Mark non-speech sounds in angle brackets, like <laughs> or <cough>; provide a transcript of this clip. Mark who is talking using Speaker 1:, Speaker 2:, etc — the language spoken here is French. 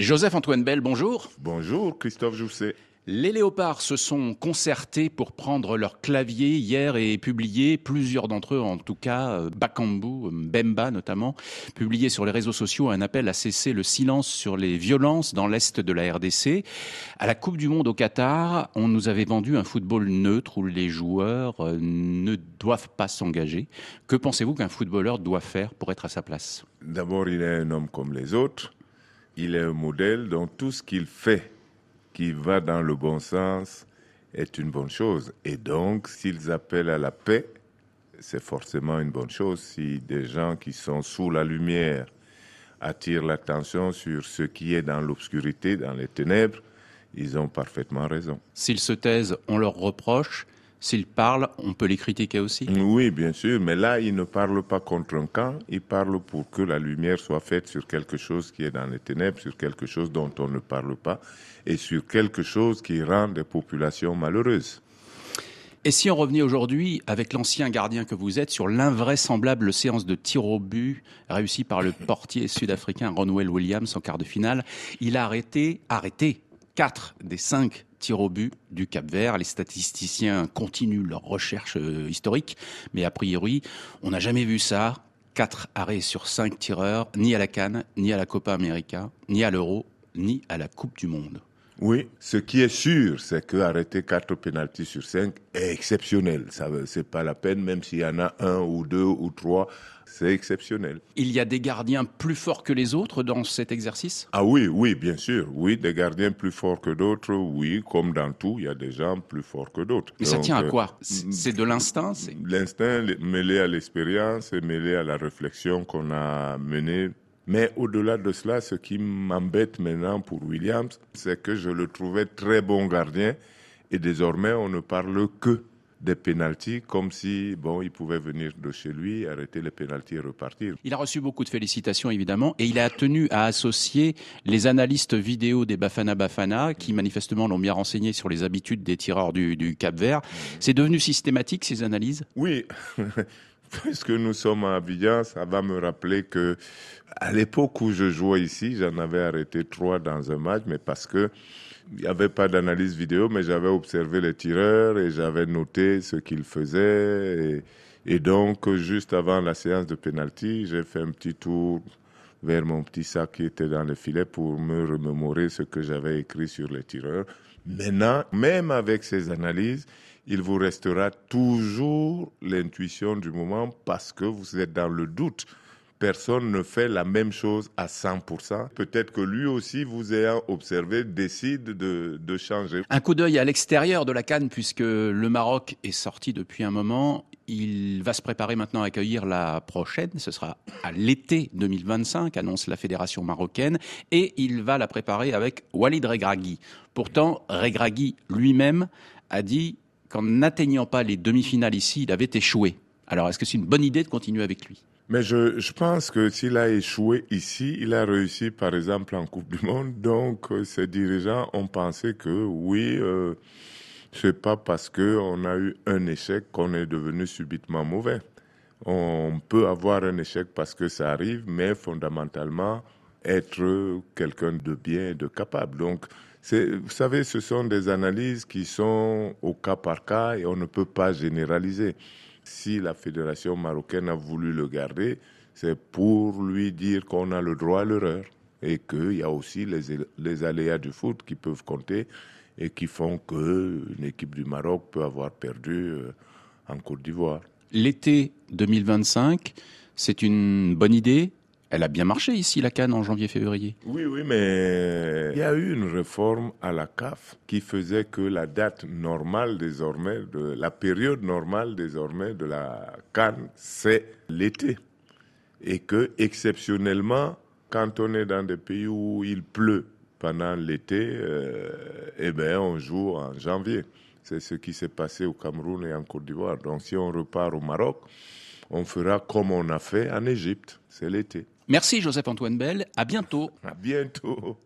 Speaker 1: Joseph-Antoine Bell, bonjour.
Speaker 2: Bonjour, Christophe Jousset.
Speaker 1: Les léopards se sont concertés pour prendre leur clavier hier et publier, plusieurs d'entre eux en tout cas, euh, Bakambu, Bemba notamment, publié sur les réseaux sociaux un appel à cesser le silence sur les violences dans l'Est de la RDC. À la Coupe du Monde au Qatar, on nous avait vendu un football neutre où les joueurs euh, ne doivent pas s'engager. Que pensez-vous qu'un footballeur doit faire pour être à sa place?
Speaker 2: D'abord, il est un homme comme les autres. Il est un modèle dans tout ce qu'il fait qui va dans le bon sens est une bonne chose. Et donc, s'ils appellent à la paix, c'est forcément une bonne chose. Si des gens qui sont sous la lumière attirent l'attention sur ce qui est dans l'obscurité, dans les ténèbres, ils ont parfaitement raison.
Speaker 1: S'ils se taisent, on leur reproche. S'ils parlent, on peut les critiquer aussi
Speaker 2: Oui, bien sûr, mais là, ils ne parlent pas contre un camp, ils parlent pour que la lumière soit faite sur quelque chose qui est dans les ténèbres, sur quelque chose dont on ne parle pas, et sur quelque chose qui rend des populations malheureuses.
Speaker 1: Et si on revenait aujourd'hui avec l'ancien gardien que vous êtes sur l'invraisemblable séance de tir au but réussie par le portier sud-africain Ronwell Williams en quart de finale, il a arrêté, arrêté, quatre des cinq tirs au but du Cap Vert. Les statisticiens continuent leur recherche euh, historique, mais a priori, on n'a jamais vu ça. Quatre arrêts sur cinq tireurs, ni à la Cannes, ni à la Copa América, ni à l'Euro, ni à la Coupe du Monde.
Speaker 2: Oui, ce qui est sûr, c'est que arrêter quatre pénalties sur cinq est exceptionnel. Ça, c'est pas la peine, même s'il y en a un ou deux ou trois, c'est exceptionnel.
Speaker 1: Il y a des gardiens plus forts que les autres dans cet exercice?
Speaker 2: Ah oui, oui, bien sûr. Oui, des gardiens plus forts que d'autres, oui, comme dans tout, il y a des gens plus forts que d'autres.
Speaker 1: Mais ça tient à quoi? C'est de l'instinct
Speaker 2: L'instinct mêlé à l'expérience et mêlé à la réflexion qu'on a menée mais au-delà de cela, ce qui m'embête maintenant pour Williams, c'est que je le trouvais très bon gardien et désormais on ne parle que des pénalties, comme si bon, il pouvait venir de chez lui, arrêter les pénalties et repartir.
Speaker 1: Il a reçu beaucoup de félicitations évidemment, et il a tenu à associer les analystes vidéo des Bafana Bafana, qui manifestement l'ont bien renseigné sur les habitudes des tireurs du, du Cap Vert. C'est devenu systématique ces analyses?
Speaker 2: Oui. <laughs> puisque nous sommes à Abidjan, ça va me rappeler que à l'époque où je jouais ici, j'en avais arrêté trois dans un match, mais parce que il n'y avait pas d'analyse vidéo, mais j'avais observé les tireurs et j'avais noté ce qu'ils faisaient. Et, donc, juste avant la séance de penalty, j'ai fait un petit tour vers mon petit sac qui était dans le filet pour me remémorer ce que j'avais écrit sur les tireurs. Maintenant, même avec ces analyses, il vous restera toujours l'intuition du moment parce que vous êtes dans le doute. Personne ne fait la même chose à 100%. Peut-être que lui aussi, vous ayant observé, décide de, changer.
Speaker 1: Un coup d'œil à l'extérieur de la Cannes, puisque le Maroc est sorti depuis un moment. Il va se préparer maintenant à accueillir la prochaine. Ce sera à l'été 2025, annonce la fédération marocaine. Et il va la préparer avec Walid Regragui. Pourtant, Regragui lui-même a dit qu'en n'atteignant pas les demi-finales ici, il avait échoué. Alors, est-ce que c'est une bonne idée de continuer avec lui?
Speaker 2: Mais je, pense que s'il a échoué ici, il a réussi par exemple en Coupe du Monde. Donc euh, ses dirigeants ont pensé que oui, euh, c'est pas parce que on a eu un échec qu'on est devenu subitement mauvais. On peut avoir un échec parce que ça arrive, mais fondamentalement être quelqu'un de bien et de capable. Donc vous savez, ce sont des analyses qui sont au cas par cas et on ne peut pas généraliser. Si la fédération marocaine a voulu le garder, c'est pour lui dire qu'on a le droit à l'erreur et qu'il y a aussi les, les, aléas du foot qui peuvent compter et qui font qu'une équipe du Maroc peut avoir perdu euh, en Côte d'Ivoire.
Speaker 1: L'été 2025, c'est une bonne idée? Elle a bien marché ici, la Cannes, en janvier-février.
Speaker 2: Oui, oui, mais il y a eu une réforme à la CAF qui faisait que la date normale désormais, de la période normale désormais de la Cannes, c'est l'été. Et que, exceptionnellement, quand on est dans des pays où il pleut pendant l'été, euh, eh ben, on joue en janvier. C'est ce qui s'est passé au Cameroun et en Côte d'Ivoire. Donc, si on repart au Maroc, on fera comme on a fait en Égypte. C'est l'été.
Speaker 1: Merci Joseph-Antoine Bell. À bientôt.
Speaker 2: À bientôt.